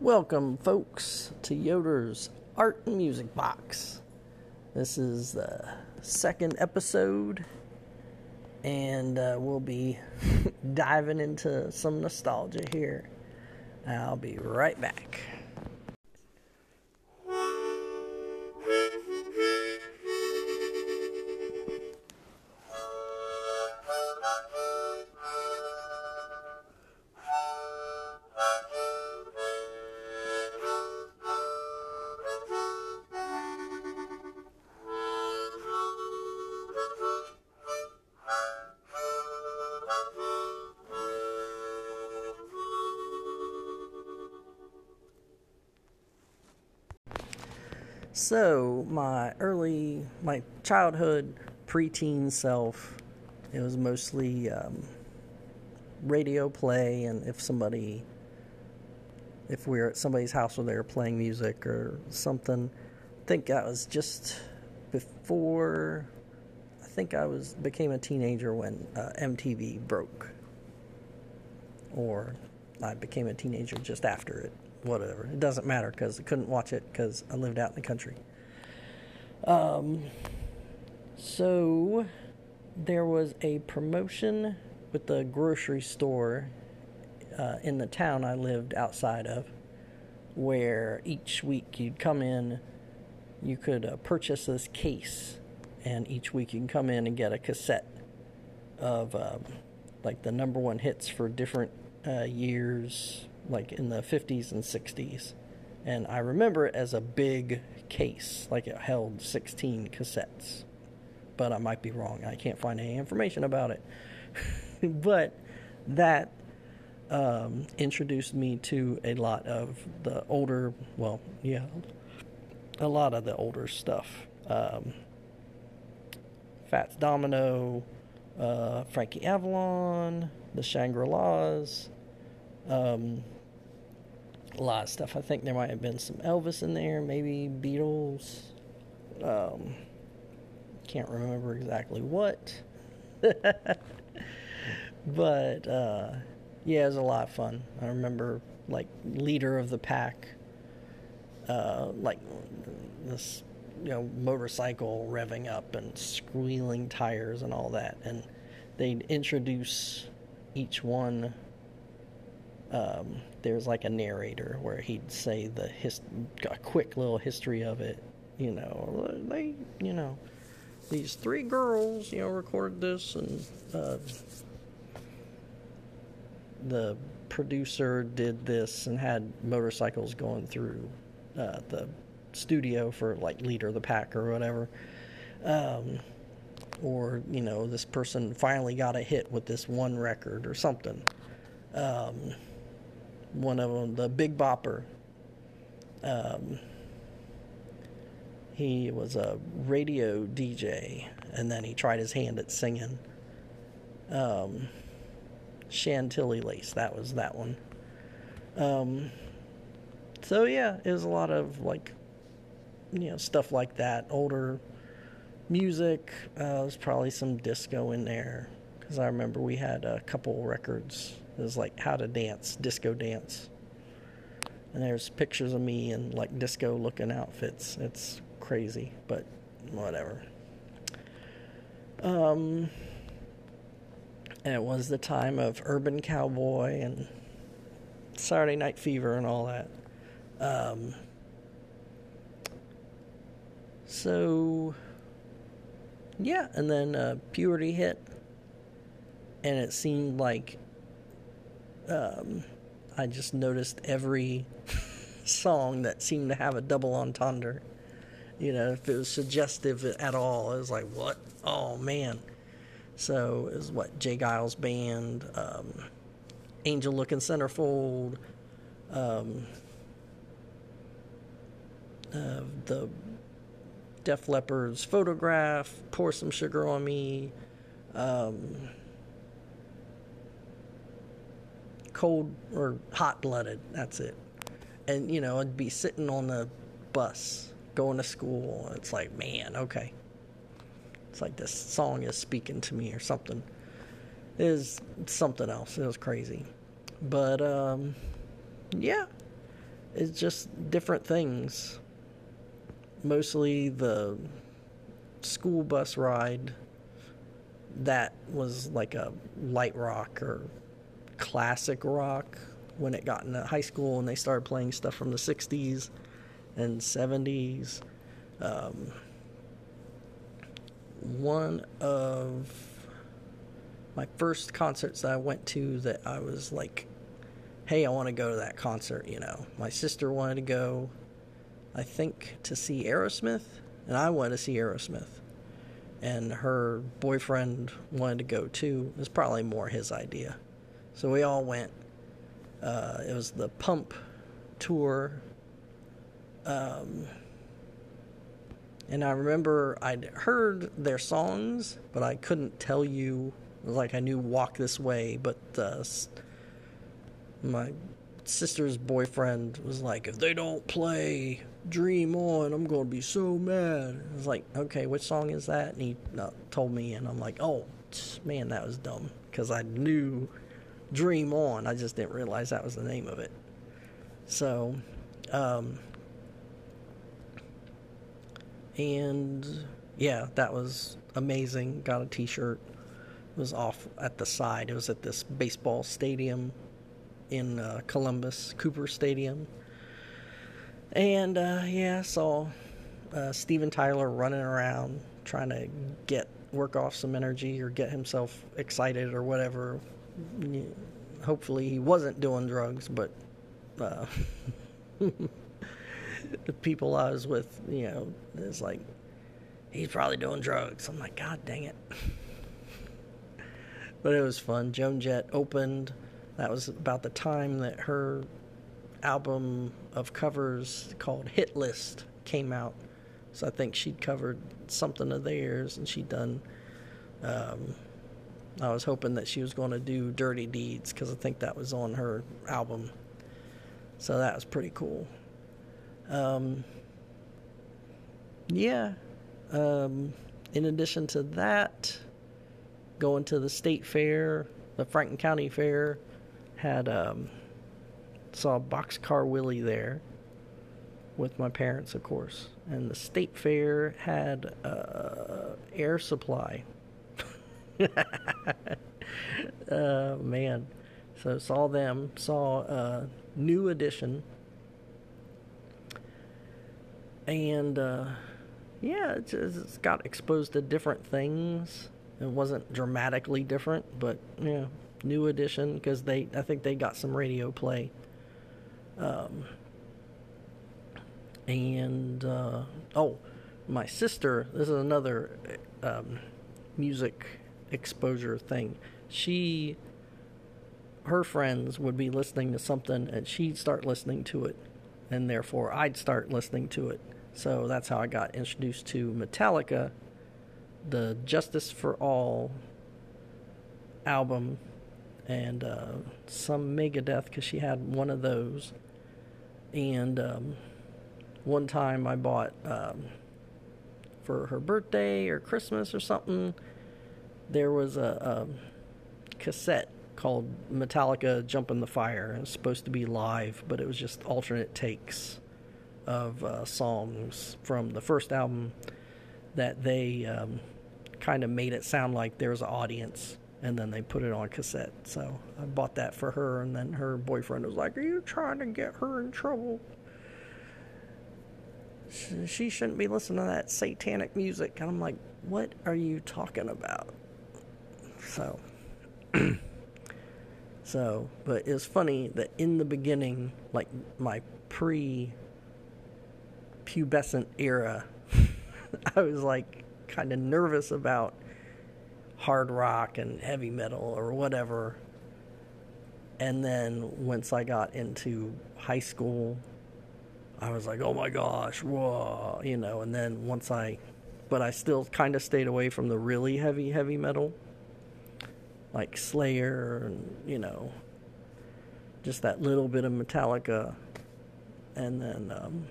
Welcome, folks, to Yoder's Art and Music Box. This is the second episode, and uh, we'll be diving into some nostalgia here. I'll be right back. So, my early, my childhood, preteen self, it was mostly um, radio play, and if somebody, if we were at somebody's house where they were playing music or something, I think that was just before. I think I was became a teenager when uh, MTV broke, or I became a teenager just after it whatever. It doesn't matter because I couldn't watch it because I lived out in the country. Um, so there was a promotion with the grocery store uh, in the town I lived outside of, where each week you'd come in, you could uh, purchase this case, and each week you can come in and get a cassette of um, like the number one hits for different uh, years like in the 50s and 60s. And I remember it as a big case, like it held 16 cassettes. But I might be wrong. I can't find any information about it. but that um, introduced me to a lot of the older, well, yeah, a lot of the older stuff. Um, Fats Domino, uh, Frankie Avalon, the Shangri-Las, um, a lot of stuff. I think there might have been some Elvis in there, maybe Beatles. Um, can't remember exactly what. but uh, yeah, it was a lot of fun. I remember like leader of the pack, uh, like this you know motorcycle revving up and squealing tires and all that, and they'd introduce each one um, there's like a narrator where he'd say the his a quick little history of it. You know, they you know these three girls you know recorded this and uh, the producer did this and had motorcycles going through uh, the studio for like leader of the pack or whatever. Um, or you know this person finally got a hit with this one record or something. Um, one of them, the Big Bopper. Um, he was a radio DJ, and then he tried his hand at singing. Um, Chantilly Lace, that was that one. Um, so yeah, it was a lot of like, you know, stuff like that. Older music. Uh, there's probably some disco in there because I remember we had a couple records it was like how to dance, disco dance. And there's pictures of me in like disco looking outfits. It's crazy, but whatever. Um, and it was the time of Urban Cowboy and Saturday Night Fever and all that. Um, so, yeah, and then uh, puberty hit, and it seemed like um, I just noticed every song that seemed to have a double entendre. You know, if it was suggestive at all, it was like, what? Oh, man. So it was what? J. Geils Band, um, Angel Looking Centerfold, um, uh, the Def Leppard's Photograph, Pour Some Sugar on Me. Um, cold or hot blooded. That's it. And you know, I'd be sitting on the bus going to school. It's like, man, okay. It's like this song is speaking to me or something. It is something else. It was crazy. But um, yeah. it's just different things. Mostly the school bus ride that was like a light rock or classic rock when it got into high school and they started playing stuff from the 60s and 70s. Um, one of my first concerts that I went to that I was like, hey, I want to go to that concert, you know. My sister wanted to go, I think, to see Aerosmith, and I wanted to see Aerosmith. And her boyfriend wanted to go too. It was probably more his idea. So we all went. Uh, it was the Pump tour. Um, and I remember I'd heard their songs, but I couldn't tell you. Like I knew "Walk This Way," but uh, my sister's boyfriend was like, "If they don't play Dream On, I'm gonna be so mad." I was like, "Okay, which song is that?" And he uh, told me, and I'm like, "Oh, man, that was dumb," because I knew Dream On. I just didn't realize that was the name of it. So, um, and yeah, that was amazing. Got a T-shirt. It was off at the side. It was at this baseball stadium in uh, Columbus, Cooper Stadium. And uh, yeah, saw uh, Steven Tyler running around trying to get work off some energy or get himself excited or whatever. Hopefully, he wasn't doing drugs, but uh, the people I was with, you know, it's like he's probably doing drugs. I'm like, God dang it. but it was fun. Joan Jett opened. That was about the time that her album of covers called Hit List came out. So I think she'd covered something of theirs and she'd done. Um, I was hoping that she was going to do Dirty Deeds because I think that was on her album. So that was pretty cool. Um, yeah. Um, in addition to that, going to the state fair, the Franklin County Fair, had um, saw Boxcar Willie there with my parents, of course, and the state fair had uh, Air Supply. Uh, man, so saw them, saw uh, New Edition and uh, yeah, it's, it's got exposed to different things. It wasn't dramatically different, but yeah, new edition because they I think they got some radio play. Um, and uh, oh, my sister. This is another um, music exposure thing. She, her friends would be listening to something, and she'd start listening to it, and therefore I'd start listening to it. So that's how I got introduced to Metallica, the Justice for All album, and uh, some Megadeth because she had one of those. And um, one time I bought um, for her birthday or Christmas or something, there was a, a cassette called Metallica Jump in the Fire. It was supposed to be live, but it was just alternate takes of uh, songs from the first album that they um, kind of made it sound like there was an audience and then they put it on cassette. So I bought that for her, and then her boyfriend was like, Are you trying to get her in trouble? She shouldn't be listening to that satanic music. And I'm like, What are you talking about? So. so, but it's funny that in the beginning, like my pre pubescent era, I was like kind of nervous about hard rock and heavy metal or whatever. And then once I got into high school, I was like, oh my gosh, whoa, you know. And then once I, but I still kind of stayed away from the really heavy, heavy metal, like Slayer and, you know, just that little bit of Metallica. And then, um,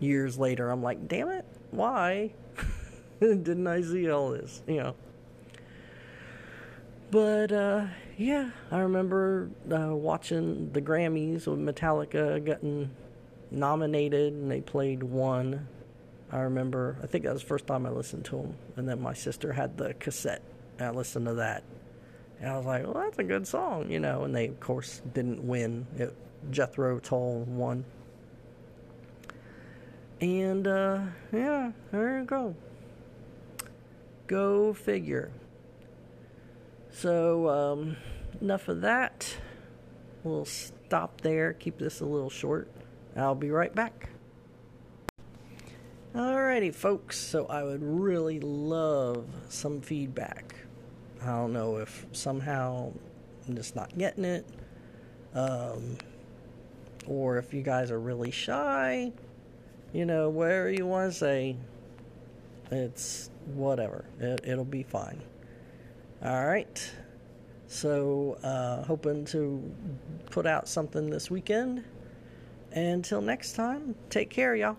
years later, I'm like, damn it, why didn't I see all this? You know. But uh, yeah, I remember uh, watching the Grammys with Metallica getting nominated, and they played one. I remember, I think that was the first time I listened to them, and then my sister had the cassette, and I listened to that. And I was like, well, that's a good song, you know. And they, of course, didn't win. It, Jethro Tull won. And uh, yeah, there you go. Go figure. So, um, enough of that. We'll stop there, keep this a little short. I'll be right back. Alrighty, folks. So, I would really love some feedback. I don't know if somehow I'm just not getting it, um, or if you guys are really shy. You know, whatever you want to say, it's whatever. It, it'll be fine. All right. So, uh, hoping to put out something this weekend. Until next time, take care, y'all.